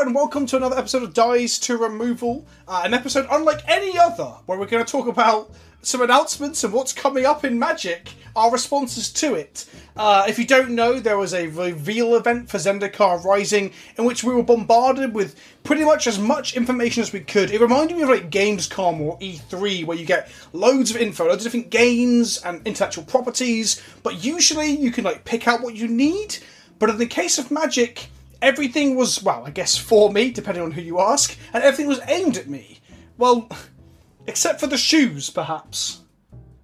and welcome to another episode of Dies to Removal. Uh, an episode unlike any other, where we're going to talk about some announcements and what's coming up in Magic, our responses to it. Uh, if you don't know, there was a reveal event for Zendikar Rising in which we were bombarded with pretty much as much information as we could. It reminded me of like Gamescom or E3, where you get loads of info, loads of different games and intellectual properties, but usually you can like pick out what you need. But in the case of Magic, everything was, well, I guess for me, depending on who you ask, and everything was aimed at me. Well, except for the shoes, perhaps.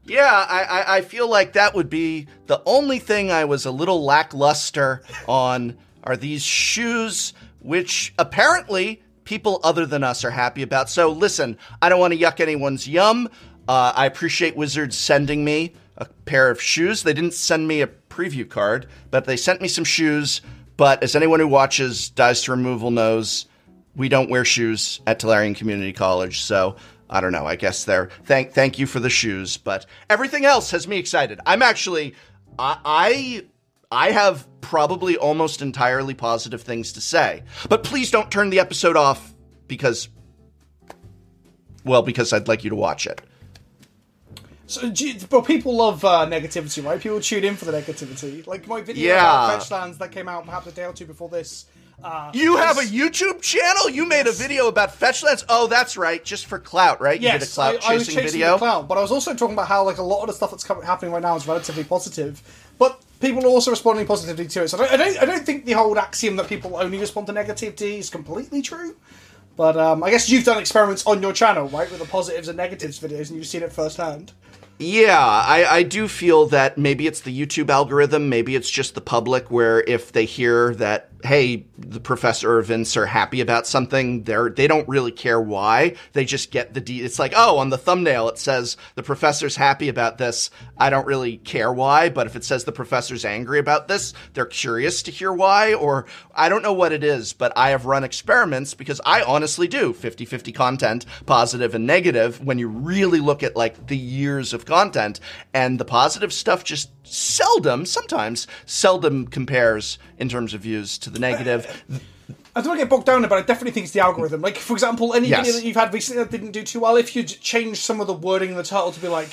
Yeah, I, I, I feel like that would be the only thing I was a little lackluster on are these shoes, which apparently people other than us are happy about. So listen, I don't want to yuck anyone's yum. Uh, I appreciate Wizards sending me a pair of shoes. They didn't send me a preview card, but they sent me some shoes. But as anyone who watches Dies to Removal knows, we don't wear shoes at Tolarian Community College. So I don't know. I guess they're thank thank you for the shoes, but everything else has me excited. I'm actually I I, I have probably almost entirely positive things to say. But please don't turn the episode off because well, because I'd like you to watch it. So, but people love uh, negativity, right? People tune in for the negativity. Like my video Yeah. about Fetchlands that came out perhaps a day or two before this. Uh, You have a YouTube channel? You made a video about Fetchlands? Oh, that's right. Just for clout, right? You did a Yes, clout I, I was chasing chasing video. clout, but I was also talking about how like a lot of the stuff that's happening right now is relatively positive, but people are also responding positively to it. So I don't, I don't, I don't think the whole axiom that people only respond to negativity is completely true. But um, I guess you've done experiments on your channel, right, with the positives and negatives videos, and you've seen it firsthand. Yeah, I, I do feel that maybe it's the YouTube algorithm, maybe it's just the public where if they hear that, hey, the professor or Vince are happy about something, they're they don't really care why. They just get the de- it's like, oh, on the thumbnail it says the professor's happy about this. I don't really care why, but if it says the professor's angry about this, they're curious to hear why, or I don't know what it is, but I have run experiments because I honestly do 50-50 content, positive and negative, when you really look at like the years of content, and the positive stuff just seldom, sometimes, seldom compares in terms of views to the negative. I don't want to get bogged down it, but I definitely think it's the algorithm. Like, for example, any Yes. video that you've had recently that didn't do too well, if you change some of the wording in the title to be like,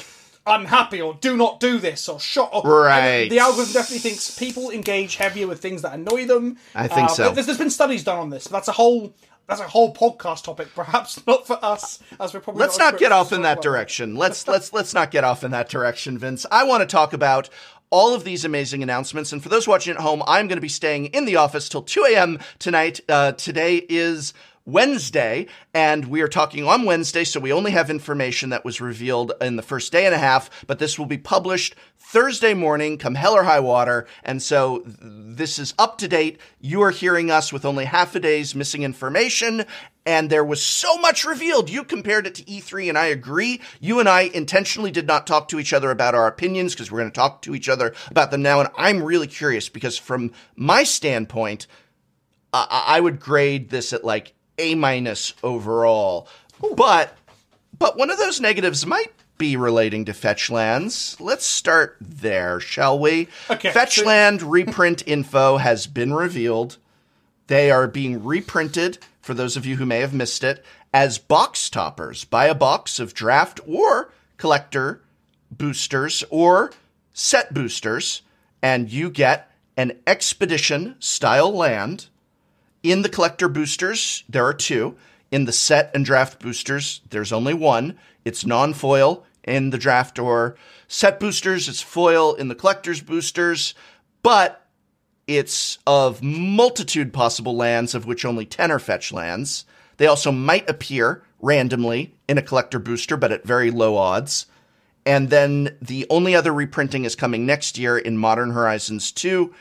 unhappy or do not do this or shut or Right. the algorithm definitely thinks people engage heavier with things that annoy them I think Uh, so. there's, there's been studies done on this that's a whole that's a whole podcast topic perhaps not for us as we're probably Let's not not get off in that it. direction. Let's let's let's not get off in that direction, Vince. I want to talk about all of these amazing announcements. And for those watching at home, I'm going to be staying in the office till 2 a.m. tonight. Uh, today is Wednesday, and we are talking on Wednesday, so we only have information that was revealed in the first day and a half, but this will be published Thursday morning, come hell or high water. And so th- this is up to date. You are hearing us with only half a day's missing information. And there was so much revealed. You compared it to E3, and I agree. You and I intentionally did not talk to each other about our opinions because we're going to talk to each other about them now. And I'm really curious because, from my standpoint, I, I would grade this at like A minus overall. But but one of those negatives might be relating to Fetchlands. Let's start there, shall we? Okay, Fetchland reprint info has been revealed. They are being reprinted, for those of you who may have missed it, as box toppers. Buy a box of draft or collector boosters or set boosters, and you get an expedition style land. In the collector boosters, there are two. In the set and draft boosters, there's only one. It's non foil in the draft or set boosters, it's foil in the collector's boosters, but it's of multitude possible lands, of which only 10 are fetch lands. They also might appear randomly in a collector booster, but at very low odds. And then the only other reprinting is coming next year in Modern Horizons 2.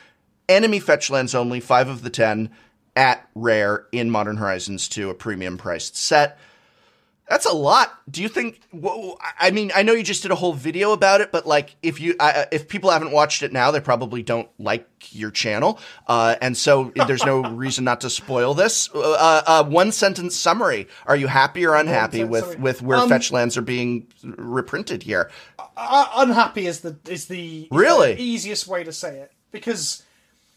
Enemy fetch lands only, 5 of the 10 at rare in Modern Horizons 2, a premium priced set. That's a lot. Do you think? I mean, I know you just did a whole video about it, but like, if you I, if people haven't watched it now, they probably don't like your channel, uh, and so there's no reason not to spoil this. Uh, uh, one sentence summary: Are you happy or unhappy with summary. with where Um, fetch lands are being reprinted here? uh, unhappy is the is the, is Really? the easiest way to say it because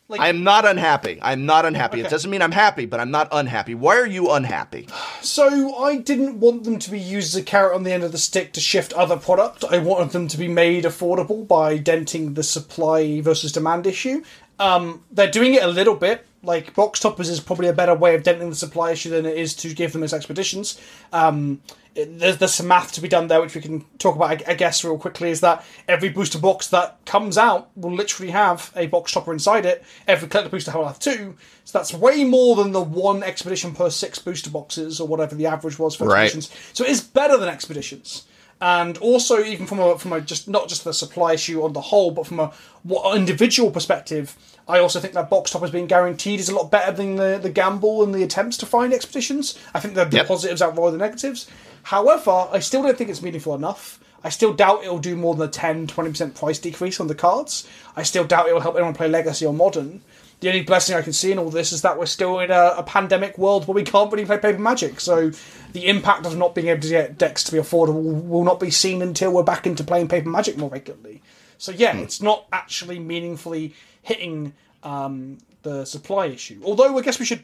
Like, I'm not unhappy. I'm not unhappy. It doesn't mean I'm happy, but I'm not unhappy. Why are you unhappy? So I didn't want them to be used as a carrot on the end of the stick to shift other product. I wanted them to be made affordable by denting the supply versus demand issue. Um, they're doing it a little bit. Like box toppers is probably a better way of denting the supply issue than it is to give them as expeditions. Um, it- there's, there's some math to be done there, which we can talk about, I, I guess, real quickly. Is that every booster box that comes out will literally have a box topper inside it. Every collector booster will have two. So that's way more than the one expedition per six booster boxes, or whatever the average was for Right. expeditions. So it is better than expeditions. And also, even from a from a just not just the supply issue on the whole, but from a what individual perspective, I also think that box top has been guaranteed is a lot better than the, the gamble and the attempts to find expeditions. I think the, the Yep. positives outweigh the negatives. However, I still don't think it's meaningful enough. I still doubt it'll do more than a 10 20% price decrease on the cards. I still doubt it'll help anyone play Legacy or Modern. The only blessing I can see in all this is that we're still in a, a pandemic world where we can't really play Paper Magic. So the impact of not being able to get decks to be affordable will not be seen until we're back into playing Paper Magic more regularly. So yeah, it's not actually meaningfully hitting um, the supply issue. Although I guess we should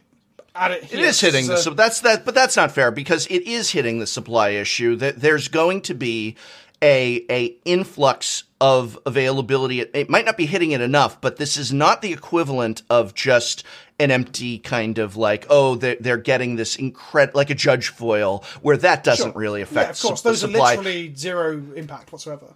add it. It Here. is hitting the This so that's that, but that's not fair because it is hitting the supply issue. That there's going to be a a influx of availability. It, it might not be hitting it enough, but this is not the equivalent of just an empty kind of like oh they're, they're getting this incredible like a judge foil where that doesn't Sure. really affect Yeah, of course. Those supply are literally zero impact whatsoever.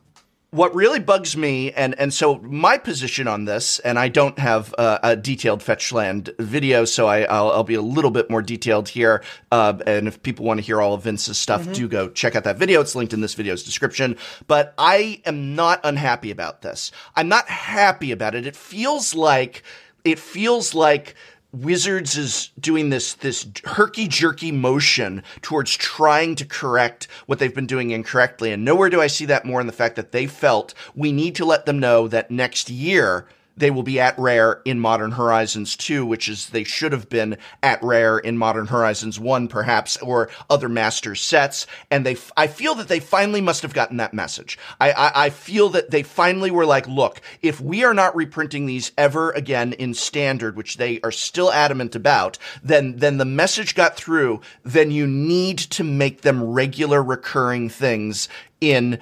What really bugs me, and and so my position on this, and I don't have uh, a detailed Fetchland video, so I, I'll, I'll be a little bit more detailed here. Uh, and if people want to hear all of Vince's stuff, do go check out that video. It's linked in this video's description. But I am not unhappy about this. I'm not happy about it. It feels like it feels like Wizards is doing this this herky jerky motion towards trying to correct what they've been doing incorrectly, and nowhere do I see that more in the fact that they felt we need to let them know that next year they will be at rare in Modern Horizons 2, which is they should have been at rare in Modern Horizons 1, perhaps, or other Masters sets. And they, I feel that they finally must have gotten that message. I, I, I feel that they finally were like, look, if we are not reprinting these ever again in standard, which they are still adamant about, then, then the message got through. Then you need to make them regular recurring things in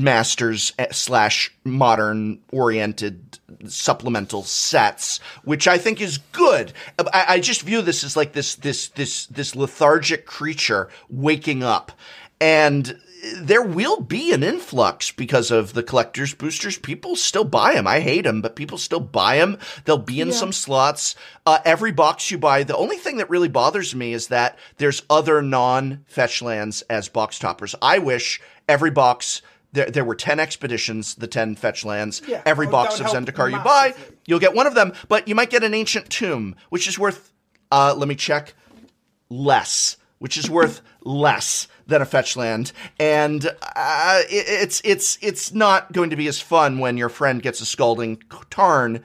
masters eh, slash modern oriented supplemental sets which i think is good. I, I just view this as like this this this this lethargic creature waking up. And there will be an influx because of the collectors boosters. People still buy them i hate them but people still buy them they'll be in some slots. Uh, every box you buy the only thing that really bothers me is that there's other non fetch lands as box toppers. I wish every box there, there were 10 expeditions, the 10 fetch lands. Yeah, Every box of Zendikar you buy, you'll get one of them, but you might get an ancient tomb, which is worth, uh, let me check, less, which is worth less than a fetch land. And uh, it, it's, it's, it's not going to be as fun when your friend gets a scalding tarn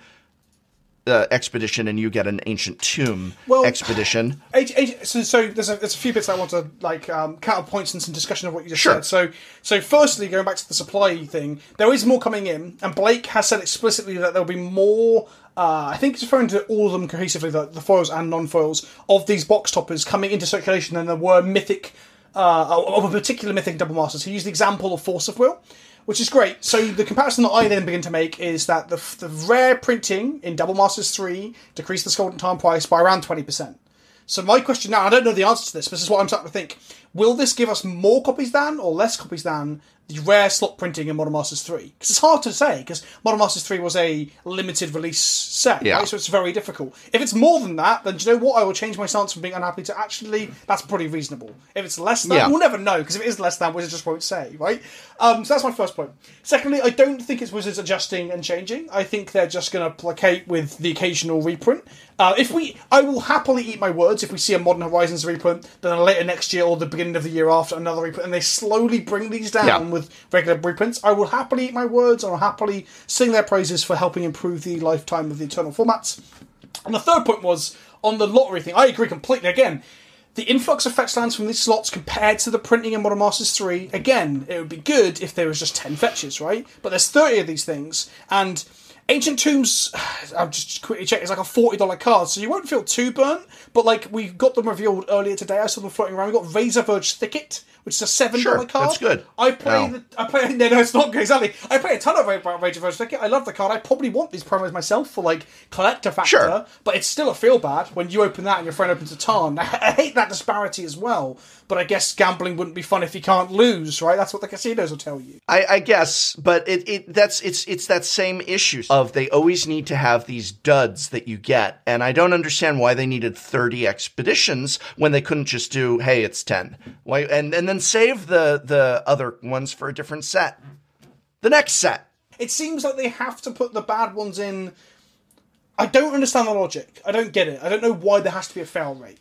uh, expedition and you get an ancient tomb Well- expedition. H- H- so, so there's a, there's a few bits I want to like um, counterpoints and some discussion of what you just Sure. said. So, so firstly, going back to the supply thing, there is more coming in, and Blake has said explicitly that there'll be more. Uh, I think he's referring to all of them cohesively, the, the foils and non-foils of these box toppers coming into circulation than there were mythic uh, of a particular mythic double masters. He used the example of Force of Will. Which is great. So the comparison that I then begin to make is that the, the rare printing in Double Masters 3 decreased the Golden Time price by around 20%. So my question now, I don't know the answer to this, but this is what I'm starting to think. Will this give us more copies than or less copies than the rare slot printing in Modern Masters 3? Because it's hard to say, because Modern Masters 3 was a limited release set, Yeah. right? So it's very difficult. If it's more than that, then do you know what? I will change my stance from being unhappy to actually, that's pretty reasonable. If it's less than, Yeah. we'll never know, because if it is less than, Wizards just won't say, right? Um, so that's my first point. Secondly, I don't think it's Wizards adjusting and changing. I think they're just going to placate with the occasional reprint. Uh, if we, I will happily eat my words if we see a Modern Horizons reprint, then later next year or the beginning of the year after another reprint, and they slowly bring these down Yeah. with regular reprints. I will happily eat my words, and I'll happily sing their praises for helping improve the lifetime of the Eternal formats. And the third point was on the lottery thing. I agree completely. Again, the influx of fetch lands from these slots compared to the printing in Modern Masters 3, again, it would be good if there was just 10 fetches, right? But there's 30 of these things, and Ancient Tombs, I'm just quickly check, it's like a $40 card, so you won't feel too burnt, but like we got them revealed earlier today, I saw them floating around. We got Razorverge Thicket, which is a $7 Sure, card. that's good. I play, No. the, I play, no, no, it's not good, exactly. I play a ton of Ra- Razorverge Thicket. I love the card. I probably want these promos myself for like collector factor, Sure. but it's still a feel bad when you open that and your friend opens a Tarn. I hate that disparity as well, but I guess gambling wouldn't be fun if you can't lose, right? That's what the casinos will tell you. I, I guess, but it, it that's it's it's that same issue of they always need to have these duds that you get, and I don't understand why they needed thirty expeditions when they couldn't just do hey it's ten, why and and then save the the other ones for a different set, the next set. It seems like they have to put the bad ones in. I don't understand the logic. I don't get it. I don't know why there has to be a fail rate.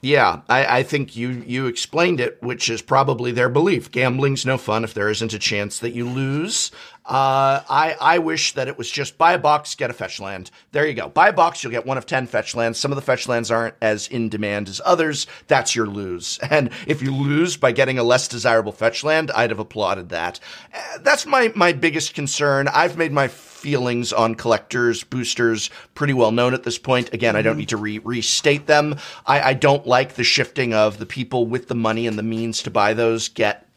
Yeah, I, I think you you explained it, which is probably their belief. Gambling's no fun if there isn't a chance that you lose. Uh, I I wish that it was just buy a box, get a fetch land. There you go. Buy a box, you'll get one of ten fetch lands. Some of the fetch lands aren't as in demand as others. That's your lose. And if you lose by getting a less desirable fetch land, I'd have applauded that. Uh, that's my my biggest concern. I've made my feelings on collectors, boosters pretty well known at this point. Again, I don't need to re- restate them. I, I don't like the shifting of the people with the money and the means to buy those get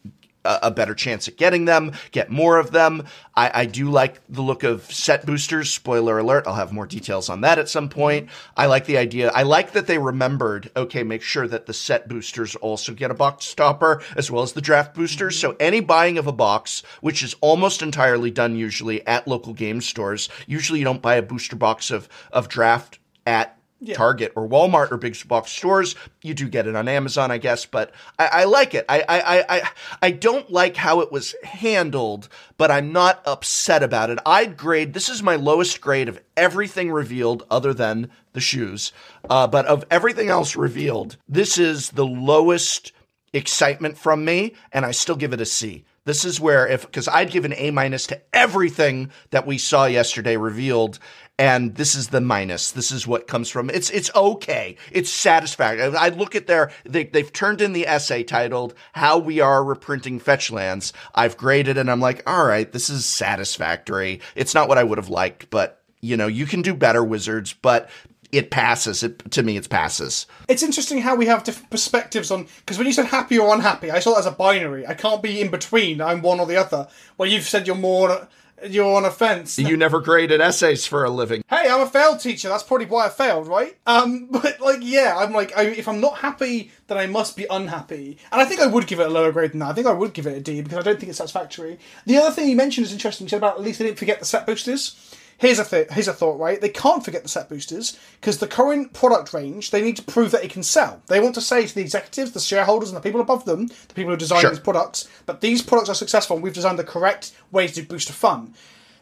a, a better chance at getting them, get more of them. I, I do like the look of set boosters. Spoiler alert, I'll have more details on that at some point. I like the idea. I like that they remembered, okay, make sure that the set boosters also get a box topper as well as the draft boosters. Mm-hmm. So any buying of a box, which is almost entirely done usually at local game stores, usually you don't buy a booster box of, of draft at Target or Walmart or big box stores. You do get it on Amazon, I guess, but I, I like it. I, I, I, I, I don't like how it was handled, but I'm not upset about it. I'd grade, this is my lowest grade of everything revealed other than the shoes. Uh, but of everything else revealed, this is the lowest excitement from me, and I still give it a C. This is where if because I'd give an A minus to everything that we saw yesterday revealed, and this is the minus. This is what comes from it's it's okay. It's satisfactory. I look at their they they've turned in the essay titled "How We Are Reprinting Fetchlands." I've graded and I'm like, all right, this is satisfactory. It's not what I would have liked, but you know, you can do better, Wizards. But it passes. It to me, it passes. it's interesting how we have different perspectives on. Because when you said happy or unhappy, I saw it as a binary. I can't be in between. I'm one or the other. Well, you've said you're more. You're on a fence. You never graded essays for a living. hey, I'm a failed teacher. That's probably why I failed, right? Um, but like, yeah, I'm like, I, if I'm not happy, then I must be unhappy. And I think I would give it a lower grade than that. I think I would give it a D because I don't think it's satisfactory. The other thing you mentioned is interesting. You said about at least they didn't forget the set boosters. Here's a th- here's a thought, right? They can't forget the set boosters because the current product range they need to prove that it can sell. They want to say to the executives, the shareholders, and the people above them, the people who design Sure. these products, that these products are successful and we've designed the correct way to do booster fun.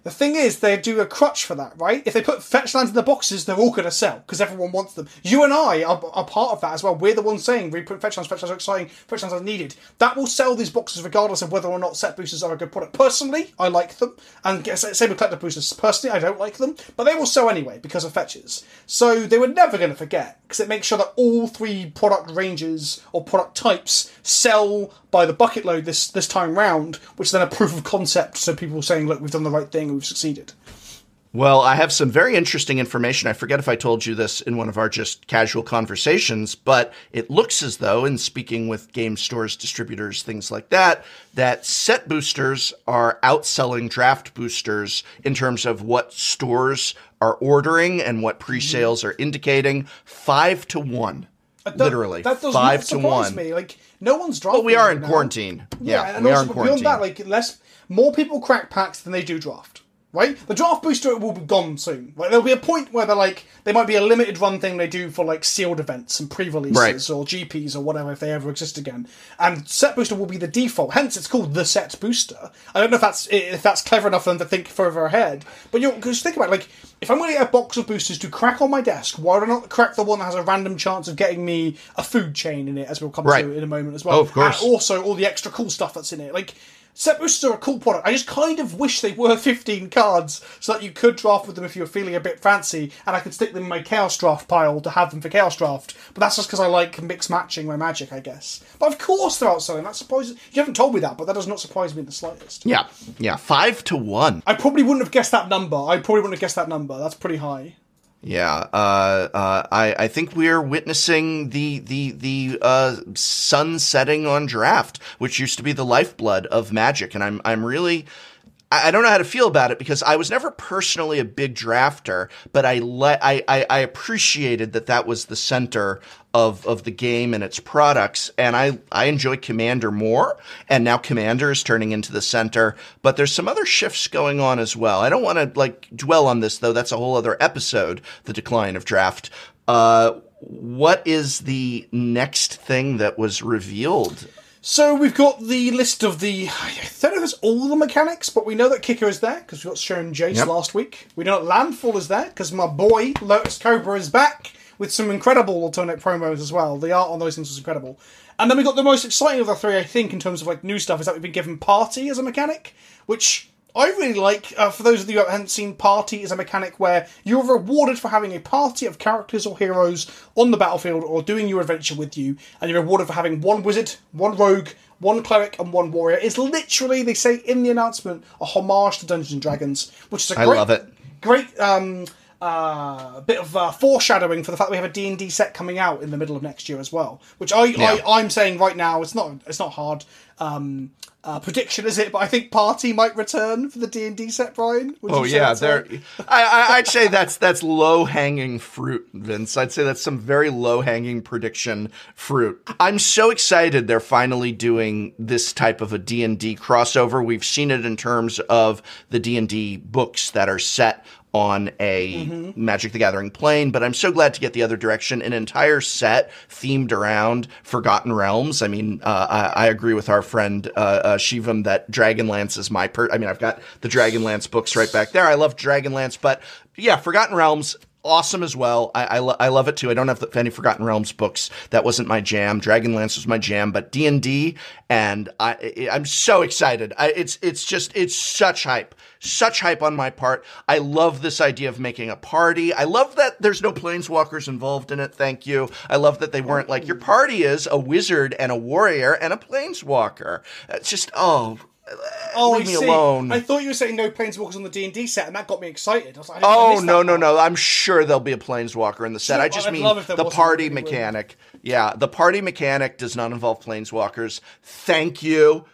The thing is, they do a crutch for that, right? If they put fetch lands in the boxes, they're all going to sell because everyone wants them. You and I are, are part of that as well. We're the ones saying we put fetch lands, fetch lands are exciting, fetch lands are needed. That will sell these boxes regardless of whether or not set boosters are a good product. Personally, I like them, and same with collector boosters. Personally, I don't like them, but they will sell anyway because of fetches. So they were never going to forget because it makes sure that all three product ranges or product types sell by the bucket load this this time round, which is then a proof of concept. So people saying, "Look, we've done the right thing, we've succeeded." Well, I have some very interesting information. I forget if I told you this in one of our just casual conversations, but it looks as though, in speaking with game stores, distributors, things like that, that set boosters are outselling draft boosters in terms of what stores are ordering and what pre sales are indicating. Five to one. That- Literally. that does five not to one. me. Like no one's drafting. But we are in now. quarantine. Yeah, and we also are in quarantine. beyond that, like less, more people crack packs than they do draft. Right, the draft booster will be gone soon. Like there'll be a point where they're like, they might be a limited run thing they do for like sealed events and pre-releases Right. or GPs or whatever if they ever exist again. And set booster will be the default. Hence, it's called the set booster. I don't know if that's if that's clever enough for them to think further ahead. But you because think about it, like if I'm going to get a box of boosters to crack on my desk, why not crack the one that has a random chance of getting me a food chain in it, as we'll come Right. to in a moment as well. Oh, of course. And also all the extra cool stuff that's in it. Like Set boosters are a cool product. I just kind of wish they were 15 cards so that you could draft with them if you were feeling a bit fancy, and I could stick them in my Chaos Draft pile to have them for Chaos Draft. But that's just because I like mix matching my magic, I guess. But of course they're outselling. That surprises you haven't told me that, but that does not surprise me in the slightest. Yeah, yeah, five to one. I probably wouldn't have guessed that number. I probably wouldn't have guessed that number. That's pretty high. Yeah, uh, uh, I, I think we're witnessing the the the uh, sun setting on draft, which used to be the lifeblood of Magic, and I'm I'm really I don't know how to feel about it because I was never personally a big drafter, but I le- I, I, I appreciated that that was the center of of the game and its products, and I I enjoy Commander more, and now Commander is turning into the center. But there's some other shifts going on as well. I don't want to like dwell on this though. That's a whole other episode. The decline of draft. Uh, what is the next thing that was revealed so we've got the list of the. I don't know if it's all the mechanics, but we know that Kicker is there because we got shown Jace yep. last week. We know that Landfall is there because my boy Lotus Cobra is back with some incredible alternate promos as well. The art on those things was incredible. And then we got the most exciting of the three, I think, in terms of like new stuff, is that we've been given Party as a mechanic, which I really like, uh, for those of you who haven't seen, Party is a mechanic where you're rewarded for having a party of characters or heroes on the battlefield or doing your adventure with you, and you're rewarded for having one wizard, one rogue, one cleric, and one warrior. It's literally, they say in the announcement, a homage to Dungeons and Dragons, which is a great, I love it. great um, uh, bit of uh, foreshadowing for the fact that we have a D&D set coming out in the middle of next year as well, which I, yeah. I I'm saying right now it's not it's not hard um, uh, prediction is it, but I think Party might return for the D and D set. Brian, Would oh yeah, there. I, I'd say that's that's low hanging fruit, Vince. I'd say that's some very low hanging prediction fruit. I'm so excited they're finally doing this type of a D and D crossover. We've seen it in terms of the D and D books that are set on a mm-hmm. Magic the Gathering plane, but I'm so glad to get the other direction. An entire set themed around Forgotten Realms. I mean, uh, I, I, agree with our friend uh, uh, Shivam that Dragonlance is my per. I mean, I've got the Dragonlance books right back there. I love Dragonlance, but yeah, Forgotten Realms awesome as well. I I, lo- I, love it too. I don't have any Forgotten Realms books. That wasn't my jam. Dragonlance was my jam, but D and D, and I I'm so excited. I, it's it's just it's such hype, such hype on my part. I love this idea of making a party. I love that there's no planeswalkers involved in it. Thank you. I love that they weren't like your party is a wizard and a warrior and a planeswalker. It's just oh oh, leave me see. alone. I thought you were saying no planeswalkers on the D and D set, and that got me excited. I was like, oh no, no, no! I'm sure there'll be a planeswalker in the set. I just I'd mean the party mechanic. Yeah, the party mechanic does not involve planeswalkers. Thank you.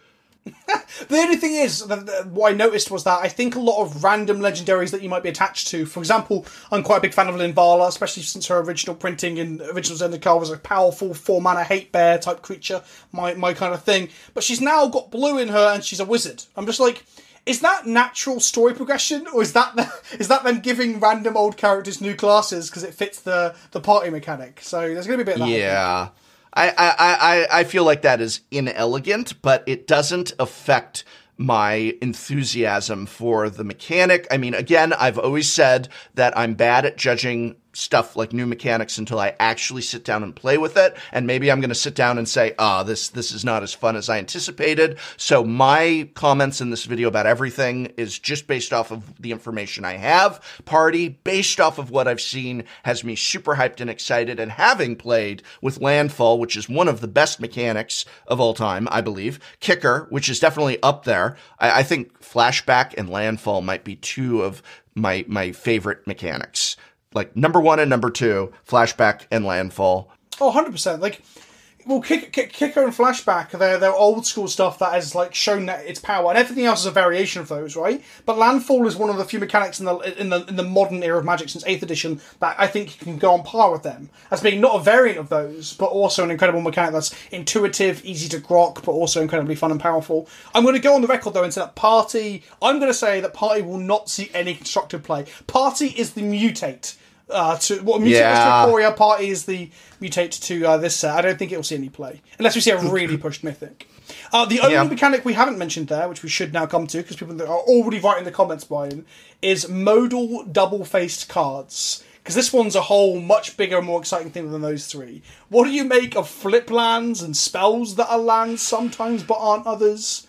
the only thing is, what I noticed was that I think a lot of random legendaries that you might be attached to, for example, I'm quite a big fan of Linvala, especially since her original printing in original Zendikar was a powerful four mana hate bear type creature, my, my kind of thing. But she's now got blue in her and she's a wizard. I'm just like, is that natural story progression, or is that the, is that them giving random old characters new classes because it fits the the party mechanic? So there's going to be a bit of that. Yeah. I, I, I, I feel like that is inelegant, but it doesn't affect my enthusiasm for the mechanic. I mean, again, I've always said that I'm bad at judging stuff like new mechanics until I actually sit down and play with it. And maybe I'm going to sit down and say, ah, oh, this, this is not as fun as I anticipated. So my comments in this video about everything is just based off of the information I have. Party, based off of what I've seen, has me super hyped and excited. And having played with Landfall, which is one of the best mechanics of all time, I believe, Kicker, which is definitely up there. I, I think Flashback and Landfall might be two of my, my favorite mechanics like number one and number two, flashback and landfall. Oh, 100%. Like, well, kick, kick, Kicker and Flashback, they're, they're old school stuff that has like shown that its power, and everything else is a variation of those, right? But Landfall is one of the few mechanics in the in the in the modern era of Magic since Eighth Edition that I think can go on par with them as being not a variant of those, but also an incredible mechanic that's intuitive, easy to grok, but also incredibly fun and powerful. I'm going to go on the record though and say that Party. I'm going to say that Party will not see any constructed play. Party is the mutate uh, to what mutate yeah. to Ikoria party is the mutate to uh, this set. I don't think it will see any play unless we see a really pushed mythic. Uh, the only yeah. mechanic we haven't mentioned there, which we should now come to because people are already writing the comments, Brian, is modal double faced cards. Because this one's a whole much bigger, and more exciting thing than those three. What do you make of flip lands and spells that are lands sometimes but aren't others?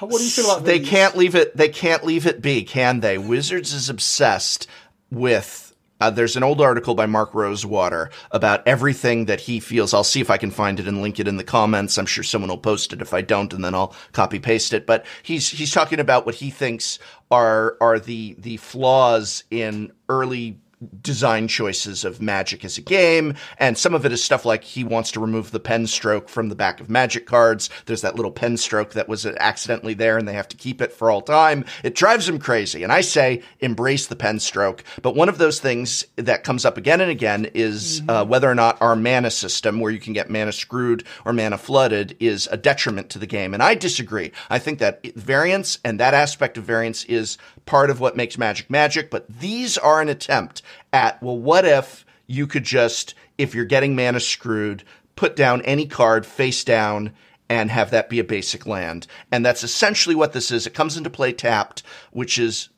What do you feel about they these? can't leave it they can't leave it be can they wizards is obsessed with uh, there's an old article by Mark Rosewater about everything that he feels. I'll see if I can find it and link it in the comments. I'm sure someone will post it if I don't, and then I'll copy paste it. But he's he's talking about what he thinks are are the the flaws in early design choices of Magic as a game, and some of it is stuff like he wants to remove the pen stroke from the back of Magic cards. There's that little pen stroke that was accidentally there, and they have to keep it for all time. It drives him crazy, and I say embrace the pen stroke. But one of those things that comes up again and again is uh, whether or not our mana system, where you can get mana screwed or mana flooded, is a detriment to the game, and I disagree. I think that variance and that aspect of variance is part of what makes Magic Magic, but these are an attempt at, well, what if you could just, if you're getting mana screwed, put down any card face down and have that be a basic land. And that's essentially what this is. It comes into play tapped, which is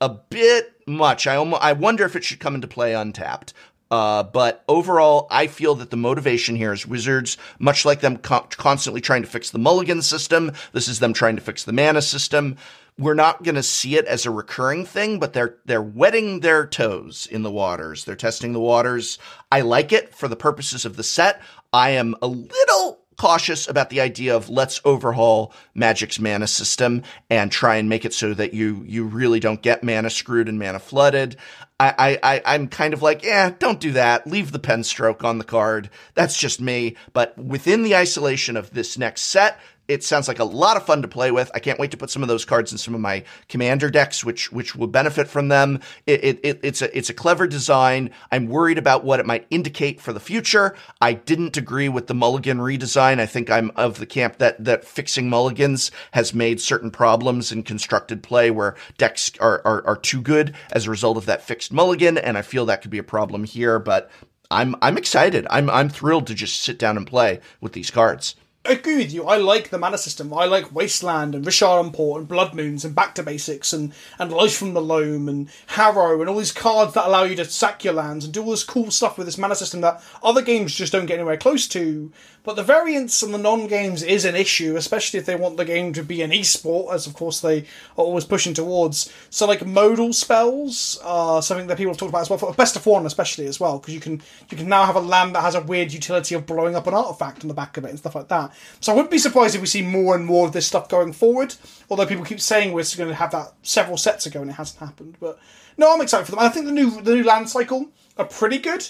a bit much. I almost, I wonder if it should come into play untapped. Uh, but overall, I feel that the motivation here is Wizards, much like them co- constantly trying to fix the mulligan system. This is them trying to fix the mana system we're not going to see it as a recurring thing, but they're they're wetting their toes in the waters. They're testing the waters. I like it for the purposes of the set. I am a little cautious about the idea of let's overhaul Magic's mana system and try and make it so that you you really don't get mana screwed and mana flooded. I, I, I'm kind of like, yeah, don't do that. Leave the pen stroke on the card. That's just me. But within the isolation of this next set, it sounds like a lot of fun to play with. I can't wait to put some of those cards in some of my commander decks, which which will benefit from them. It, it, it, it's a it's a clever design. I'm worried about what it might indicate for the future. I didn't agree with the Mulligan redesign. I think I'm of the camp that that fixing mulligans has made certain problems in constructed play where decks are are, are too good as a result of that fixed mulligan, and I feel that could be a problem here. But I'm I'm excited. I'm I'm thrilled to just sit down and play with these cards. I agree with you. I like the mana system. I like Wasteland and Rishadan and Blood Moons and Back to Basics and, and Life from the Loam and Harrow and all these cards that allow you to sack your lands and do all this cool stuff with this mana system that other games just don't get anywhere close to. But the variance and the non games is an issue, especially if they want the game to be an esport, as of course they are always pushing towards. So, like modal spells are something that people have talked about as well, for best of one especially as well, because you can you can now have a land that has a weird utility of blowing up an artifact on the back of it and stuff like that. So I wouldn't be surprised if we see more and more of this stuff going forward. Although people keep saying we're going to have that several sets ago and it hasn't happened. But no, I'm excited for them. I think the new the new land cycle are pretty good.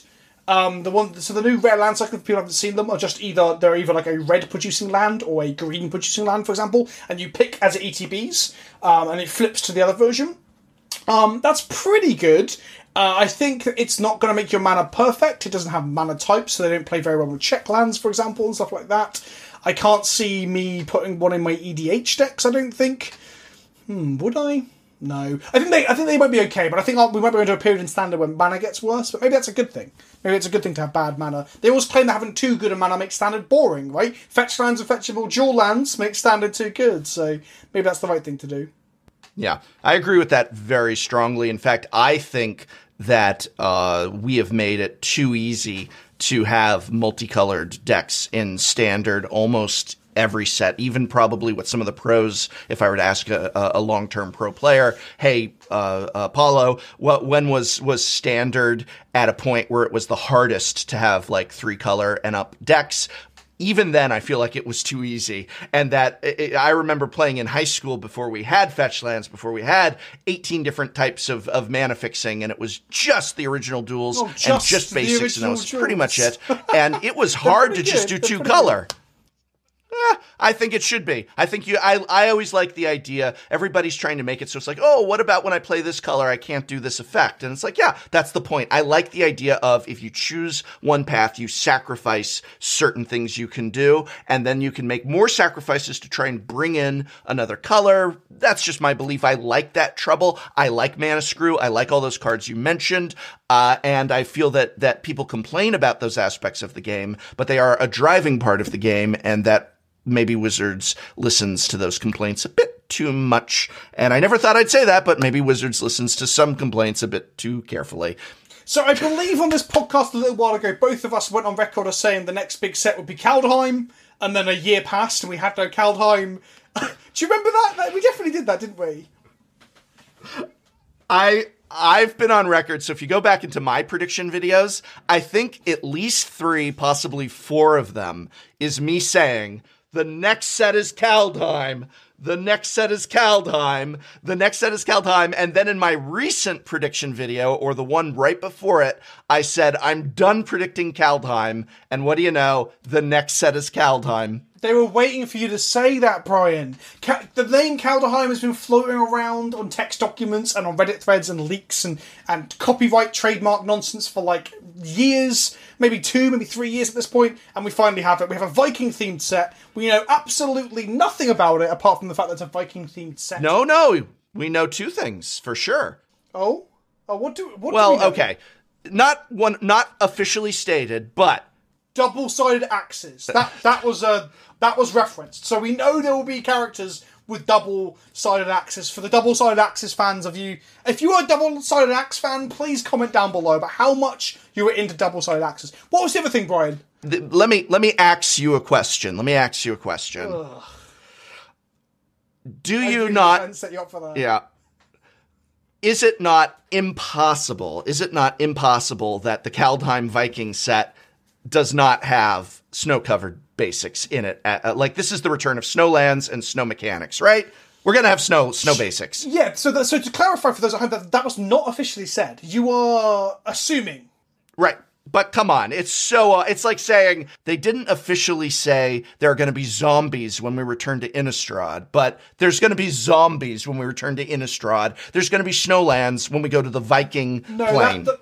Um, the one, so the new rare land cycle, if people haven't seen them, are just either they're either like a red producing land or a green producing land, for example, and you pick as ETBs, um, and it flips to the other version. Um, that's pretty good. Uh, I think it's not going to make your mana perfect. It doesn't have mana types, so they don't play very well with check lands, for example, and stuff like that. I can't see me putting one in my EDH decks. I don't think. Hmm, would I? No, I think they. I think they might be okay, but I think we might be going to a period in standard when mana gets worse. But maybe that's a good thing. Maybe it's a good thing to have bad mana. They always claim that having too good a mana makes standard boring, right? Fetch lands are fetchable, dual lands make standard too good. So maybe that's the right thing to do. Yeah, I agree with that very strongly. In fact, I think that uh, we have made it too easy to have multicolored decks in standard almost every set, even probably with some of the pros. If I were to ask a, a long term pro player, hey, uh, Apollo, what when was was standard at a point where it was the hardest to have like three color and up decks? even then I feel like it was too easy. And that it, I remember playing in high school before we had fetch lands, before we had 18 different types of, of mana fixing, and it was just the original duels oh, just and just basics, and that was pretty much it. And it was hard to just do two color. Eh, I think it should be. I think you. I. I always like the idea. Everybody's trying to make it so it's like, oh, what about when I play this color, I can't do this effect, and it's like, yeah, that's the point. I like the idea of if you choose one path, you sacrifice certain things you can do, and then you can make more sacrifices to try and bring in another color. That's just my belief. I like that trouble. I like mana screw. I like all those cards you mentioned, uh, and I feel that that people complain about those aspects of the game, but they are a driving part of the game, and that maybe Wizards listens to those complaints a bit too much. And I never thought I'd say that, but maybe Wizards listens to some complaints a bit too carefully. So I believe on this podcast a little while ago, both of us went on record as saying the next big set would be Kaldheim, and then a year passed and we had no Kaldheim. Do you remember that? We definitely did that, didn't we? I I've been on record, so if you go back into my prediction videos, I think at least three, possibly four of them, is me saying the next set is Kaldheim. The next set is Kaldheim. The next set is Kaldheim. And then in my recent prediction video, or the one right before it, I said, I'm done predicting Kaldheim. And what do you know? The next set is Kaldheim. They were waiting for you to say that, Brian. Ka- the name Kaldheim has been floating around on text documents and on Reddit threads and leaks and, and copyright trademark nonsense for like years, maybe two, maybe three years at this point, and we finally have it. We have a Viking themed set. We know absolutely nothing about it apart from the fact that it's a Viking themed set. No, no, we know two things for sure. Oh? Oh, what do what do we Well, okay. Not one, not officially stated, but double-sided axes. That that was uh, that was referenced. So we know there will be characters with double-sided axes. For the double-sided axes fans of you, if you are a double-sided axe fan, please comment down below about how much you were into double-sided axes. What was the other thing, Brian? th- let me let me ask you a question. Let me ask you a question. Do you not set you up for that? Yeah. Is it not impossible? Is it not impossible that the Kaldheim Viking set does not have snow covered basics in it? Uh, uh, like this is the return of snowlands and snow mechanics, right? We're gonna have snow snow basics, Yeah. So that, so to clarify for those at home, that that was not officially said. You are assuming. right? But come on, it's so uh, it's like saying they didn't officially say there are going to be zombies when we return to Innistrad, but there's going to be zombies when we return to Innistrad. There's going to be snowlands when we go to the Viking No, plane. that, that,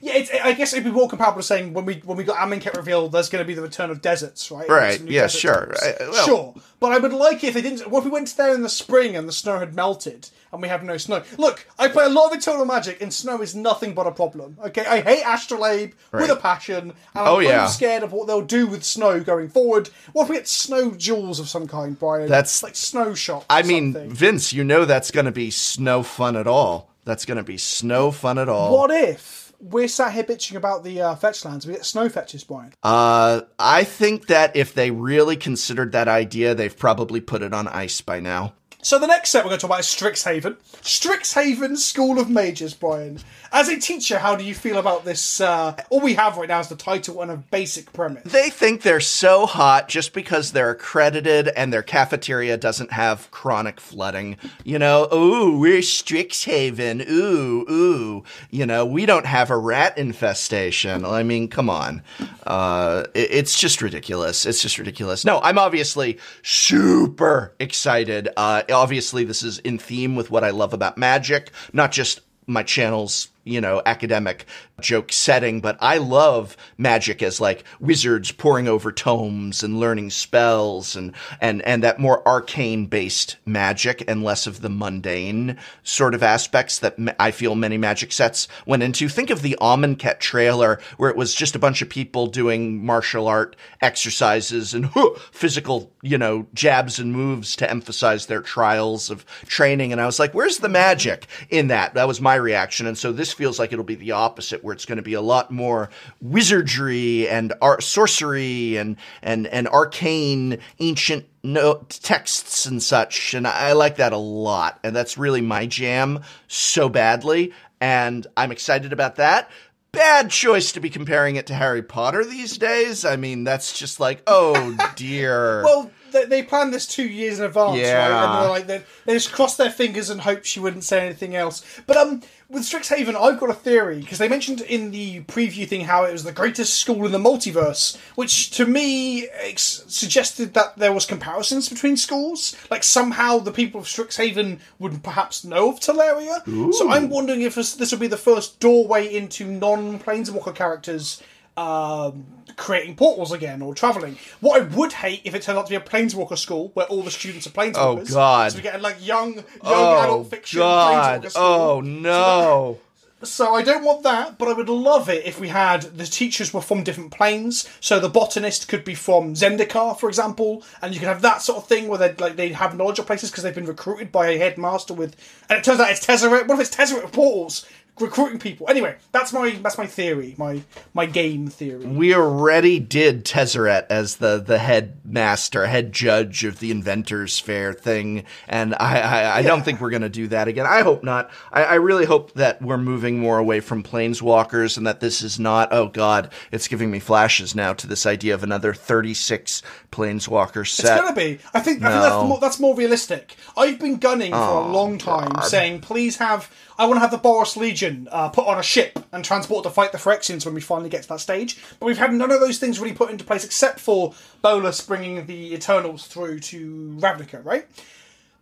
yeah, it's, I guess it'd be more comparable to saying when we when we got Amonkhet revealed, there's going to be the return of deserts, right? Right, yeah, desert sure. Uh, well- sure. But I would like it if they didn't. What if we went there in the spring and the snow had melted and we have no snow? Look, I play a lot of Eternal Magic, and snow is nothing but a problem. Okay, I hate Astrolabe with a passion, and I'm Oh, yeah. scared of what they'll do with snow going forward. What if we get snow jewels of some kind, Brian? That's- like snow shops. I mean, something. Vince, you know that's going to be snow fun at all. That's going to be snow fun at all. what if? We're sat here bitching about the uh, fetch lands. We get snow fetches, Brian. Uh, I think that if they really considered that idea, they've probably put it on ice by now. So the next set we're going to talk about is Strixhaven. Strixhaven School of Mages, Brian. As a teacher, how do you feel about this? Uh, all we have right now is the title and a basic premise. They think they're so hot just because they're accredited and their cafeteria doesn't have chronic flooding. You know, ooh, we're Strixhaven. Ooh, ooh. You know, we don't have a rat infestation. I mean, come on. Uh, it- it's just ridiculous. It's just ridiculous. No, I'm obviously super excited. Uh, obviously, this is in theme with what I love about magic, not just my channel's you know academic joke setting but i love magic as like wizards poring over tomes and learning spells and and and that more arcane based magic and less of the mundane sort of aspects that i feel many magic sets went into. Think of the Amonkhet trailer where it was just a bunch of people doing martial art exercises and physical you know jabs and moves to emphasize their trials of training. And i was like where's the magic in that? That was my reaction. And so this feels like it'll be the opposite where it's going to be a lot more wizardry and art sorcery and and and arcane ancient no texts and such and I, like that a lot and that's really my jam so badly and i'm excited about that bad choice to be comparing it to harry potter these days i mean that's just like oh dear Well, they, they planned this two years in advance, right? And they're like, they, they just crossed their fingers and hoped she wouldn't say anything else. But um, with Strixhaven, I've got a theory because they mentioned in the preview thing how it was the greatest school in the multiverse, which to me ex- suggested that there was comparisons between schools. Like somehow the people of Strixhaven would perhaps know of Tolaria. So I'm wondering if this, this would be the first doorway into non-Planeswalker characters um, creating portals again or traveling. What I would hate if it turned out to be a planeswalker school where all the students are planeswalkers. Oh, God. So we get like young, young oh adult fiction god planeswalker school. oh no So I don't want that, but I would love it if we had the teachers were from different planes. So the botanist could be from Zendikar, for example, and you could have that sort of thing where they like they have knowledge of places because they've been recruited by a headmaster with. And it turns out it's Tezzeret. What if it's Tezzeret portals? Recruiting people. Anyway, that's my that's my theory, my my game theory. We already did Tezzeret as the the head master, head judge of the Inventors Fair thing, and I I, I don't think we're gonna do that again. I hope not. I, I really hope that we're moving more away from planeswalkers, and that this is not. Oh God, it's giving me flashes now to this idea of another thirty six planeswalker set. It's gonna be. I think. I think that's more, that's more realistic. I've been gunning for a oh, long time, saying, please have. I want to have the Boros Legion uh, put on a ship and transport to fight the Phyrexians when we finally get to that stage. But we've had none of those things really put into place, except for Bolas bringing the Eternals through to Ravnica. Right.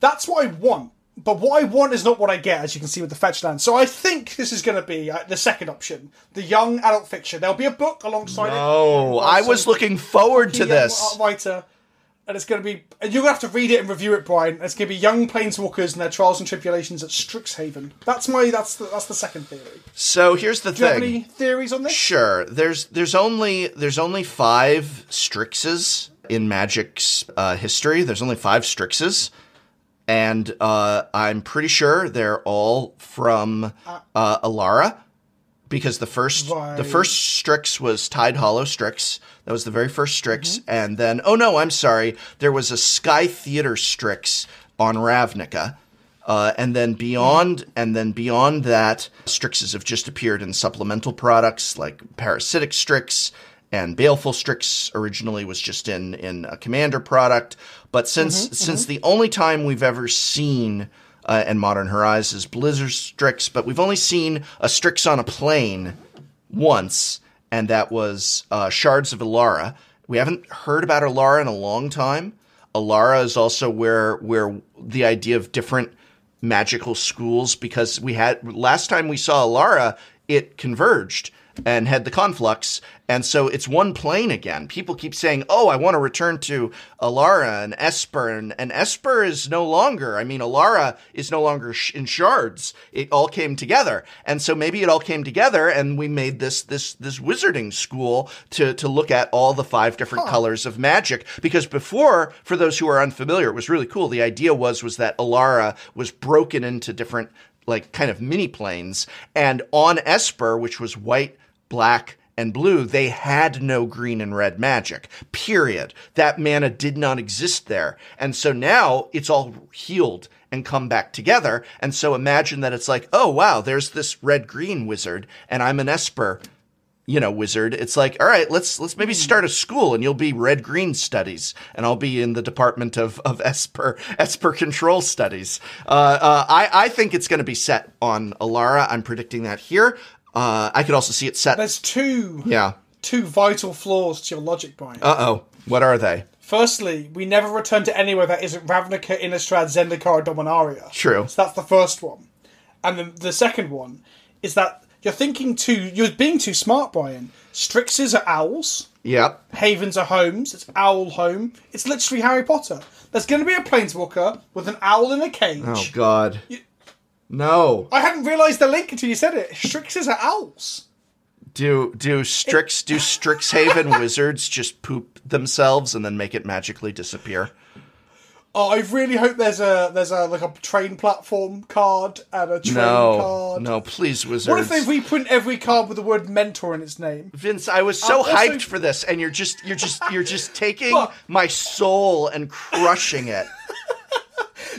That's what I want. But what I want is not what I get, as you can see with the fetch land. So I think this is going to be uh, the second option, the young adult fiction. There'll be a book alongside it. Oh, I was looking forward to this. writer, and it's going to be. And you're going to have to read it and review it, Brian. It's going to be young planeswalkers and their trials and tribulations at Strixhaven. That's my. That's the, that's the second theory. So here's the thing. Do you have thing. any theories on this? Sure. There's there's only there's only five Strixes in Magic's uh, history. There's only five Strixes, and uh, I'm pretty sure they're all from uh, Alara, because the first the first Strix was Tidehollow Strix. That was the very first Strix, Mm-hmm. and then oh no, I'm sorry, there was a Sky Theater Strix on Ravnica. Uh, and then beyond, and then beyond that, Strixes have just appeared in supplemental products like Parasitic Strix and Baleful Strix. Originally, was just in in a Commander product, but since since the only time we've ever seen uh, and Modern Horizons Blizzard Strix, but we've only seen a Strix on a plane once, and that was uh, Shards of Alara. We haven't heard about Alara in a long time. Alara is also where where the idea of different magical schools because we had last time we saw Alara, it converged and had the conflux, and so it's one plane again. People keep saying, "Oh, I want to return to Alara and Esper," and, and Esper is no longer. I mean, Alara is no longer sh- in shards. It all came together, and so maybe it all came together, and we made this this this wizarding school to to look at all the five different colors of magic. Because before, for those who are unfamiliar, it was really cool. The idea was was that Alara was broken into different like kind of mini planes, and on Esper, which was white, black, and blue, they had no green and red magic. Period. That mana did not exist there. And so now it's all healed and come back together. And so imagine that it's like, oh wow, there's this red green wizard, and I'm an Esper you know, wizard. It's like, all right, let's let's maybe start a school, and you'll be red green studies, and I'll be in the department of of Esper Esper control studies. Uh, uh, I I think it's going to be set on Alara. I'm predicting that here. Uh, I could also see it set. There's two yeah. two vital flaws to your logic, Brian. Uh oh. What are they? Firstly, we never return to anywhere that isn't Ravnica, Innistrad, Zendikar, Dominaria. True. So that's the first one. And then the second one is that you're thinking too, you're being too smart, Brian. Strixes are owls, Yep. Havens are homes, it's owl home. It's literally Harry Potter. There's going to be a planeswalker with an owl in a cage. Oh God. No. I hadn't realised the link until you said it. Strixes are owls. Do do Strix do Strixhaven wizards just poop themselves and then make it magically disappear? Oh, I really hope there's a there's a like a train platform card and a train No. card. No, please, wizards. What if they reprint every card with the word mentor in its name? Vince, I was so also- hyped for this, and you're just you're just you're just taking But- my soul and crushing it.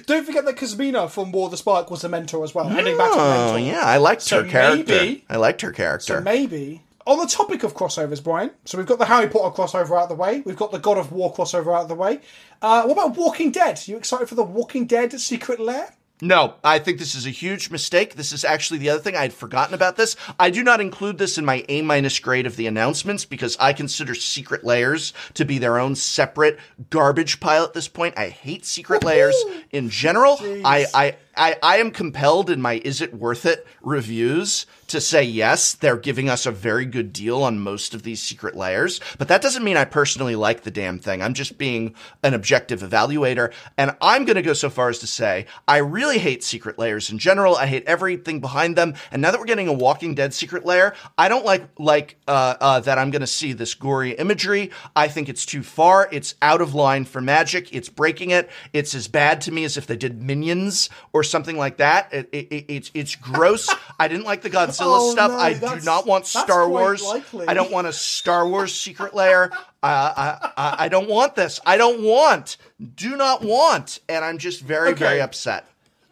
Don't forget that Kasmina from War of the Spark was a mentor as well, heading back to Oh mentor. yeah, I liked So her character. maybe- I liked her character. So maybe on the topic of crossovers, Brian. So we've got the Harry Potter crossover out of the way. We've got the God of War crossover out of the way. Uh, what about Walking Dead? Are you excited for the Walking Dead Secret Lair? No, I think this is a huge mistake. This is actually the other thing I had forgotten about this. I do not include this in my A minus grade of the announcements because I consider secret lairs to be their own separate garbage pile at this point. I hate secret lairs in general. I, I I, I am compelled in my is it worth it reviews to say yes, they're giving us a very good deal on most of these secret lairs, but that doesn't mean I personally like the damn thing. I'm just being an objective evaluator, and I'm going to go so far as to say I really hate secret lairs in general. I hate everything behind them, and now that we're getting a Walking Dead secret lair, I don't like like uh, uh, that I'm going to see this gory imagery. I think it's too far. It's out of line for Magic. It's breaking it. It's as bad to me as if they did Minions or something like that. It, it, it, it's it's gross. I didn't like the Godzilla Oh, stuff. no, I do not want Star Wars. likely. I don't want a Star Wars secret lair. Uh, I, I I don't want this. I don't want. Do not want. And I'm just very Okay. very upset.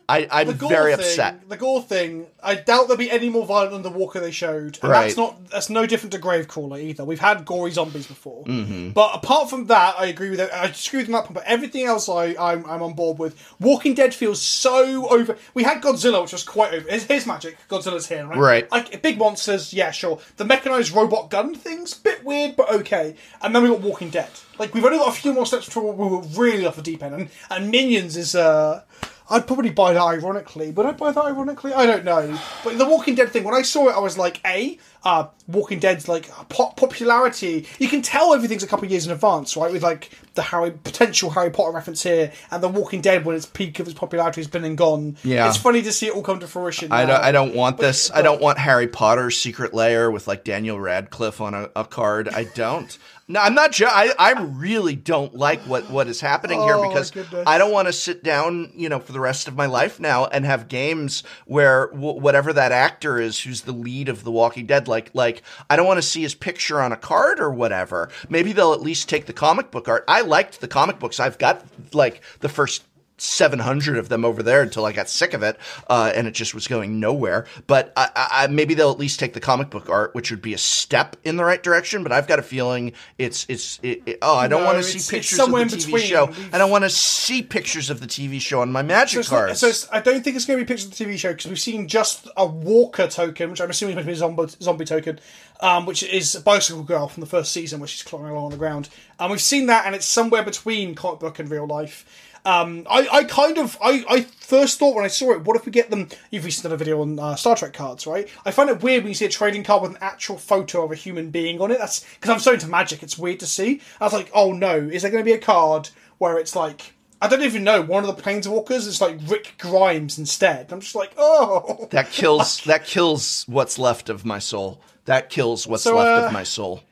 I, I'm very thing, upset. The gore thing, I doubt there'll be any more violent than the Walker they showed. And Right. that's not that's no different to Gravecrawler either. We've had gory zombies before. Mm-hmm. But apart from that, I agree with it. I disagree with that point, but everything else I, I'm, I'm on board with. Walking Dead feels so over. We had Godzilla, which was quite over. Here's, here's magic. Godzilla's here, right? Right. Like, big monsters, yeah, sure. The mechanized robot gun thing's a bit weird, but okay. And then we got Walking Dead. Like, we've only got a few more steps before we were really off the deep end. And, and Minions is, uh, I'd probably buy that ironically. Would I buy that ironically? I don't know. But the Walking Dead thing, when I saw it, I was like, A, uh, Walking Dead's like pop- popularity. You can tell everything's a couple of years in advance, right? With like the Harry potential Harry Potter reference here, and the Walking Dead when its peak of its popularity has been and gone. Yeah. it's funny to see it all come to fruition. I now. don't, I don't want this. I don't want Harry Potter's secret lair with like Daniel Radcliffe on a, a card. I don't. No, I'm not. Ju- I I really don't like what what is happening here Oh, my because. I don't want to sit down, you know, for the rest of my life now and have games where w- whatever that actor is who's the lead of The Walking Dead, like like like I don't want to see his picture on a card or whatever. Maybe they'll at least take the comic book art. I liked the comic books. I've got like the first 700 of them over there until I got sick of it, uh, and it just was going nowhere. But I, I, maybe they'll at least take the comic book art, which would be a step in the right direction. But I've got a feeling it's it's it, it- oh, I don't No, want to see pictures of the TV between. show. We've- I don't want to see pictures of the TV show on my magic So, not- cards. so I don't think it's going to be pictures of the TV show because we've seen just a Walker token, which I'm assuming is meant to be a zombie, zombie token, um, which is a Bicycle Girl from the first season, where she's crawling along on the ground. And we've seen that, and it's somewhere between comic book and real life. Um, I, I kind of, I, I first thought when I saw it, what if we get them? You've recently done a video on uh, Star Trek cards, right? I find it weird when you see a trading card with an actual photo of a human being on it. That's because I'm so into magic; it's weird to see. I was like, oh no, is there going to be a card where it's like I don't even know. One of the planeswalkers is like Rick Grimes instead. I'm just like, oh. that kills that kills what's left of my soul. That kills what's So, left uh, of my soul.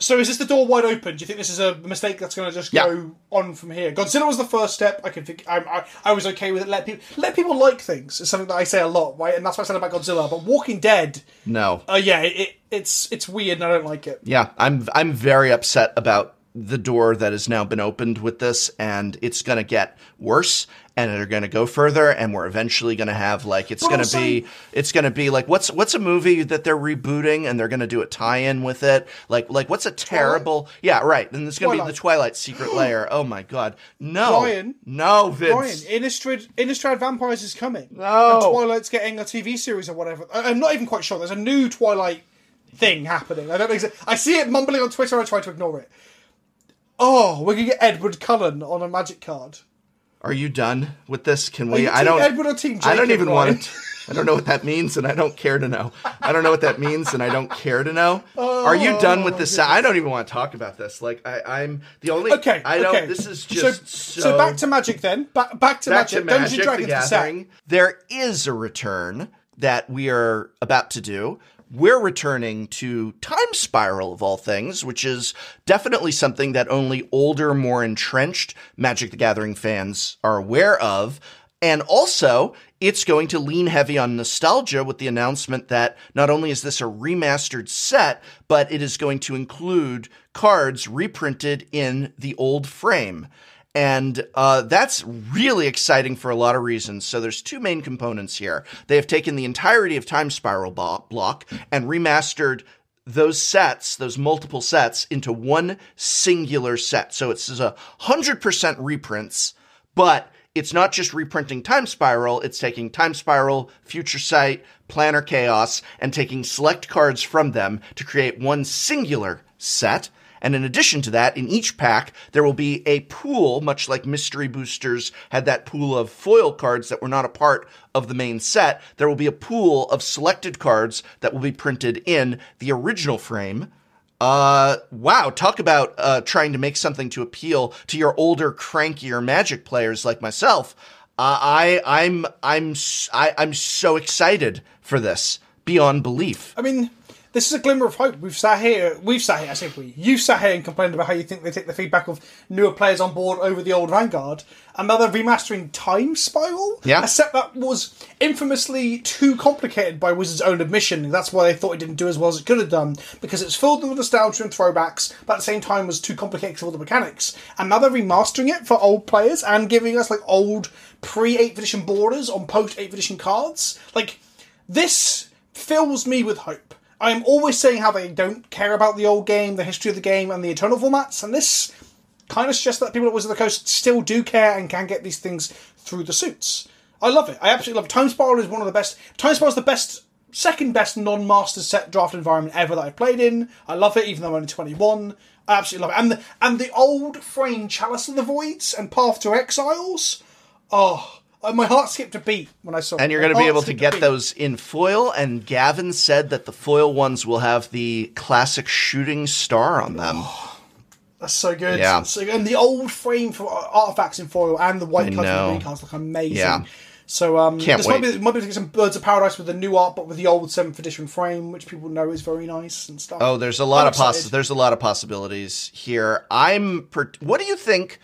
So is this the door wide open? Do you think this is a mistake that's going to just go on from here? Godzilla was the first step. I can think. I, I, I was okay with it. Let people let people like things. It's something that I say a lot, right? And that's what I said about Godzilla. But Walking Dead, No. uh, yeah, it, it's it's weird, and I don't like it. Yeah, I'm I'm very upset about the door that has now been opened with this, and it's going to get worse, and they're going to go further, and we're eventually going to have like it's going to be it's going to be like what's what's a movie that they're rebooting, and they're going to do a tie-in with it, like like what's a terrible yeah right, and it's going to be the Twilight Secret Lair. Oh my god, no, Brian. no, Vince. Brian, Innistrad, Innistrad Vampires is coming. No. And Twilight's getting a TV series or whatever. I- I'm not even quite sure. There's a new Twilight thing happening. I don't know. I see it mumbling on Twitter. I try to ignore it. Oh, we're gonna get Edward Cullen on a magic card. Are you done with this? Can we? I don't. Edward or Team I don't even Ryan? want it. I don't know what that means, and I don't care to know. I don't know what that means, and I don't care to know. Are you oh, done with this? I don't even want to talk about this. Like I, I'm the only. Okay, I don't. okay. This is so, just so, so. back to magic then. Back back to back magic. to Dungeons Magic and Dragons the the. There is a return that we are about to do. We're returning to Time Spiral of all things, which is definitely something that only older, more entrenched Magic the Gathering fans are aware of. And also, it's going to lean heavy on nostalgia with the announcement that not only is this a remastered set, but it is going to include cards reprinted in the old frame. And uh, that's really exciting for a lot of reasons. So there's two main components here. They have taken the entirety of Time Spiral bo- block and remastered those sets, those multiple sets, into one singular set. So it's a hundred percent reprints, but it's not just reprinting Time Spiral, it's taking Time Spiral, Future Sight, Planar Chaos, and taking select cards from them to create one singular set. And in addition to that, in each pack, there will be a pool, much like Mystery Boosters had that pool of foil cards that were not a part of the main set. There will be a pool of selected cards that will be printed in the original frame. Uh, wow, talk about uh, trying to make something to appeal to your older, crankier Magic players like myself. Uh, I, I'm, I'm, s- I, am i am so excited for this beyond belief. I mean, this is a glimmer of hope. We've sat here, we've sat here, I say we, you've sat here and complained about how you think they take the feedback of newer players on board over the old Vanguard. Another remastering Time Spiral? Yeah. A set that was infamously too complicated by Wizards' own admission. That's why they thought it didn't do as well as it could have done, because it's filled with nostalgia and throwbacks, but at the same time was too complicated for all the mechanics. And now they're remastering it for old players and giving us like old pre 8th edition borders on post 8th edition cards. Like, this fills me with hope. I am always saying how they don't care about the old game, the history of the game, and the eternal formats, and this kind of suggests that people at Wizard of the Coast still do care and can get these things through the suits. I love it. I absolutely love it. Time Spiral is one of the best. Time Spiral is the best, second best non-master set draft environment ever that I've played in. I love it, even though I'm only 21. I absolutely love it. And the, and the old frame Chalice of the Voids and Path to Exiles. Oh, uh, my heart skipped a beat when I saw. And you're going to be able to get those in foil. And Gavin said that the foil ones will have the classic shooting star on them. That's so good. Yeah. So, and the old frame for artifacts in foil and the white cards and green cards look amazing. Yeah. So um, Can't this might wait. be might be some Birds of Paradise with the new art, but with the old seventh edition frame, which people know is very nice and stuff. Oh, there's a lot I'm of poss- there's a lot of possibilities here. I'm per- what do you think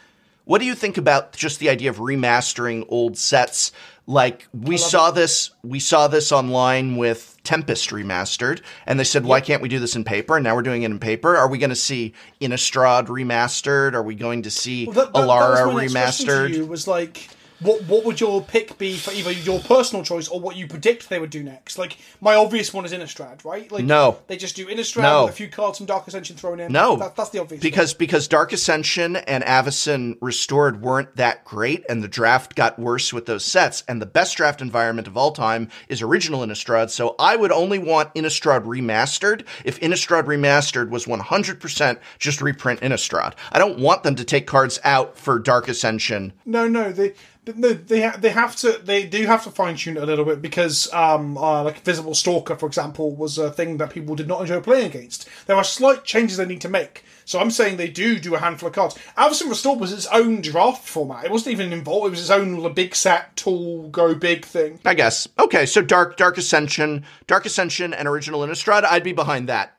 what do you think about just the idea of remastering old sets? Like we saw this we saw this online with Tempest remastered and they said why can't we do this in paper and now we're doing it in paper? Are we going to see Innistrad remastered? Are we going to see Well, that- that- that was Alara next to remastered? was like, what what would your pick be for either your personal choice or what you predict they would do next? Like my obvious one is Innistrad, right? Like No. they just do Innistrad No. with a few cards from Dark Ascension thrown in. No, that, that's the obvious. one. because because Dark Ascension and Avacyn Restored weren't that great, and the draft got worse with those sets. And the best draft environment of all time is original Innistrad. So I would only want Innistrad remastered if Innistrad remastered was 100% just reprint Innistrad. I don't want them to take cards out for Dark Ascension. No, no, they no, they ha- they have to they do have to fine tune it a little bit because um uh, like Visible Stalker for example was a thing that people did not enjoy playing against. There are slight changes they need to make. So I'm saying they do do a handful of cards. Avacyn Restored was its own draft format. It wasn't even involved. It was its own big set, tall, go big thing. I guess. Okay, so Dark Dark Ascension, Dark Ascension, and original Innistrad. I'd be behind that.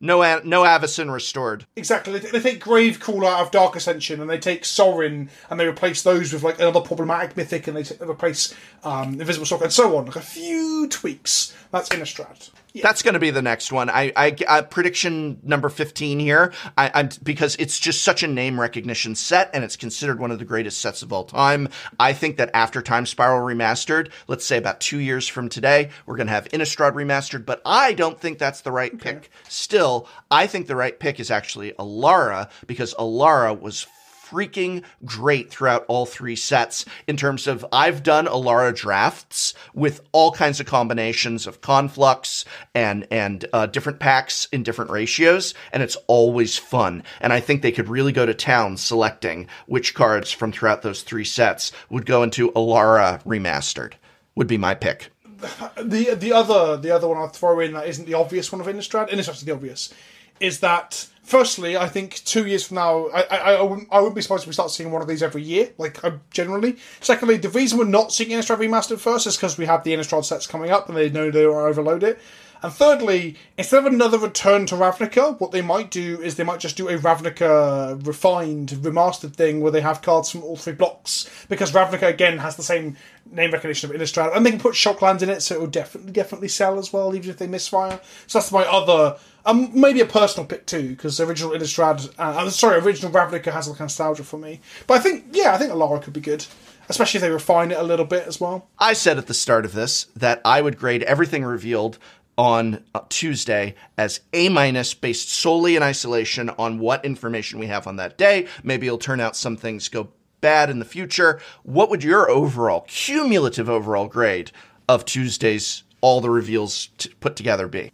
No, no Avacyn Restored. Exactly. They, take Gravecrawler out of Dark Ascension and they take Sorin and they replace those with like another problematic mythic and they, t- they replace um, Invisible Stalker and so on. Like a few tweaks. That's Innistrad. Yeah. That's going to be the next one. I, I, I prediction number fifteen here. I, I'm because it's just such a name recognition set, and it's considered one of the greatest sets of all time. I think that after Time Spiral remastered, let's say about two years from today, we're going to have Innistrad remastered. But I don't think that's the right pick. Still, I think the right pick is actually Alara because Alara was freaking great throughout all three sets in terms of I've done Alara drafts with all kinds of combinations of conflux and and uh, different packs in different ratios and it's always fun and I think they could really go to town selecting which cards from throughout those three sets would go into Alara remastered would be my pick. the the other the other one I'll throw in that isn't the obvious one of Innistrad, Innistrad's the obvious, is that firstly I think two years from now I I, I, wouldn't, I wouldn't be surprised if we start seeing one of these every year, like uh, generally. Secondly, the reason we're not seeing Innistrad remastered first is because we have the Innistrad sets coming up and they know they will overload it. And thirdly, instead of another return to Ravnica, what they might do is they might just do a Ravnica refined, remastered thing where they have cards from all three blocks. Because Ravnica, again, has the same name recognition of Innistrad. And they can put Shocklands in it, so it will definitely, definitely sell as well, even if they misfire. So that's my other, um, maybe a personal pick too, because the original Innistrad, uh, I'm sorry, original Ravnica has a nostalgia for me. But I think, yeah, I think Alara could be good. Especially if they refine it a little bit as well. I said at the start of this that I would grade everything revealed on uh, Tuesday as A minus based solely in isolation on what information we have on that day. Maybe it'll turn out some things go bad in the future. What would your overall cumulative overall grade of Tuesday's all the reveals t- put together be?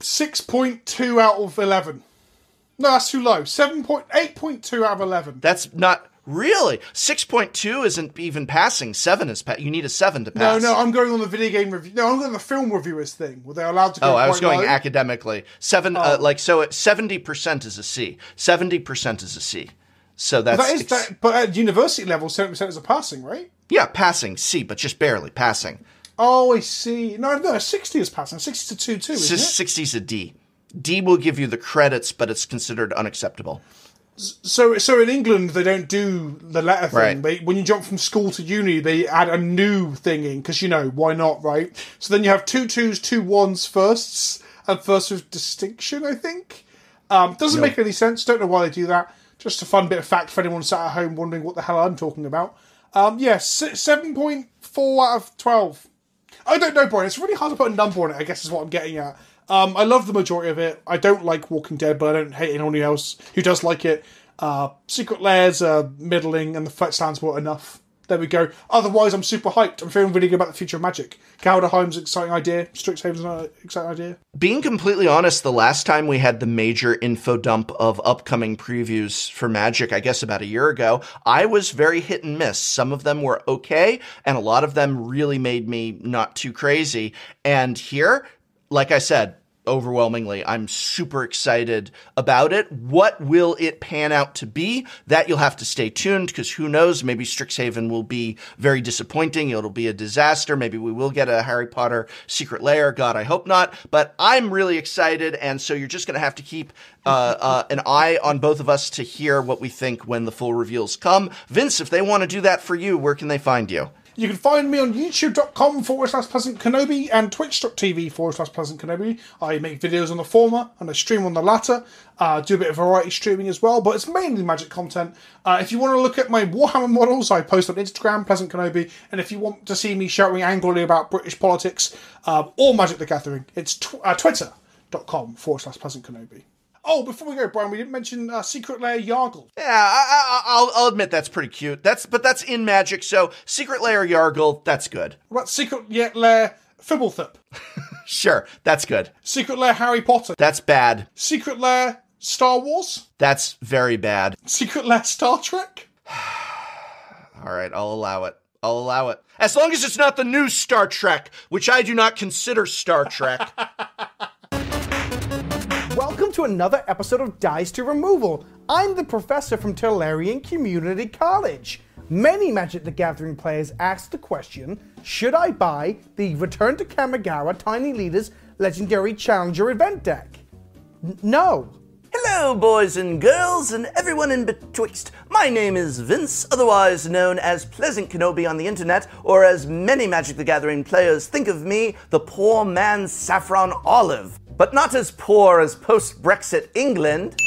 6.2 out of 11. No, that's too low. 7.8.2 out of 11. That's not really 6.2 isn't even passing. 7 is pa- you need a 7 to pass. no, no, I'm going on the video game review. No, I'm going on the film reviewers thing Were they're allowed to go Oh, I was going low. academically. Seven, Oh. uh, like so. Seventy percent is a C. Seventy percent is a C. So that's That is that, but at university level, 70% is a passing, right? yeah, passing C, but just barely passing. Oh, I see. No, no, 60 is passing. 60 to 2 2, isn't it? 60's a D. D will give you the credits, but it's considered unacceptable. So, so in England, they don't do the letter thing. Right. They, when you jump from school to uni, they add a new thing in because you know why not, right? So then you have two twos, two ones, firsts, and first with distinction. I think um, doesn't make any sense. Don't know why they do that. Just a fun bit of fact for anyone sat at home wondering what the hell I'm talking about. Um, yes, seven point four out of twelve. I don't know, Brian. It's really hard to put a number on it. I guess is what I'm getting at. Um, I love the majority of it. I don't like Walking Dead, but I don't hate anyone else who does like it. Uh, Secret Lairs are middling, and the Flex stands were enough. There we go. Otherwise, I'm super hyped. I'm feeling really good about the future of Magic. Kaldheim's an exciting idea. Strixhaven's an exciting idea. Being completely honest, the last time we had the major info dump of upcoming previews for Magic, I guess about a year ago, I was very hit and miss. Some of them were okay, and a lot of them really made me not too crazy. And here, like I said, overwhelmingly, I'm super excited about it. What will it pan out to be? That you'll have to stay tuned because who knows? Maybe Strixhaven will be very disappointing. It'll be a disaster. Maybe we will get a Harry Potter secret lair. God, I hope not. But I'm really excited. And so you're just going to have to keep uh, uh, an eye on both of us to hear what we think when the full reveals come. Vince, if they want to do that for you, where can they find you? You can find me on youtube.com forward slash pleasant kenobi and twitch.tv forward slash pleasant kenobi. I make videos on the former and I stream on the latter. Uh, do a bit of variety streaming as well, but it's mainly magic content. Uh, if you want to look at my Warhammer models, I post on Instagram, Pleasant Kenobi. And if you want to see me shouting angrily about British politics um, or Magic the Gathering, it's tw- uh, twitter.com forward slash pleasant kenobi. Oh, before we go, Brian, we didn't mention uh, Secret Lair Yargle. Yeah, I, will I'll admit that's pretty cute. That's but that's in Magic, so Secret Lair Yargle, that's good. What about Secret Lair Fblthp? Sure, that's good. Secret Lair Harry Potter? That's bad. Secret Lair Star Wars? That's very bad. Secret Lair Star Trek? All right, I'll allow it. I'll allow it. As long as it's not the new Star Trek, which I do not consider Star Trek. Welcome to another episode of Dice to Removal. I'm the professor from Tolarian Community College. Many Magic the Gathering players ask the question Should I buy the Return to Kamigawa Tiny Leaders Legendary Challenger event deck? N- no. Hello, boys and girls, and everyone in betwixt. My name is Vince, otherwise known as Pleasant Kenobi on the internet, or as many Magic the Gathering players think of me, the poor man Saffron Olive. But not as poor as post Brexit England.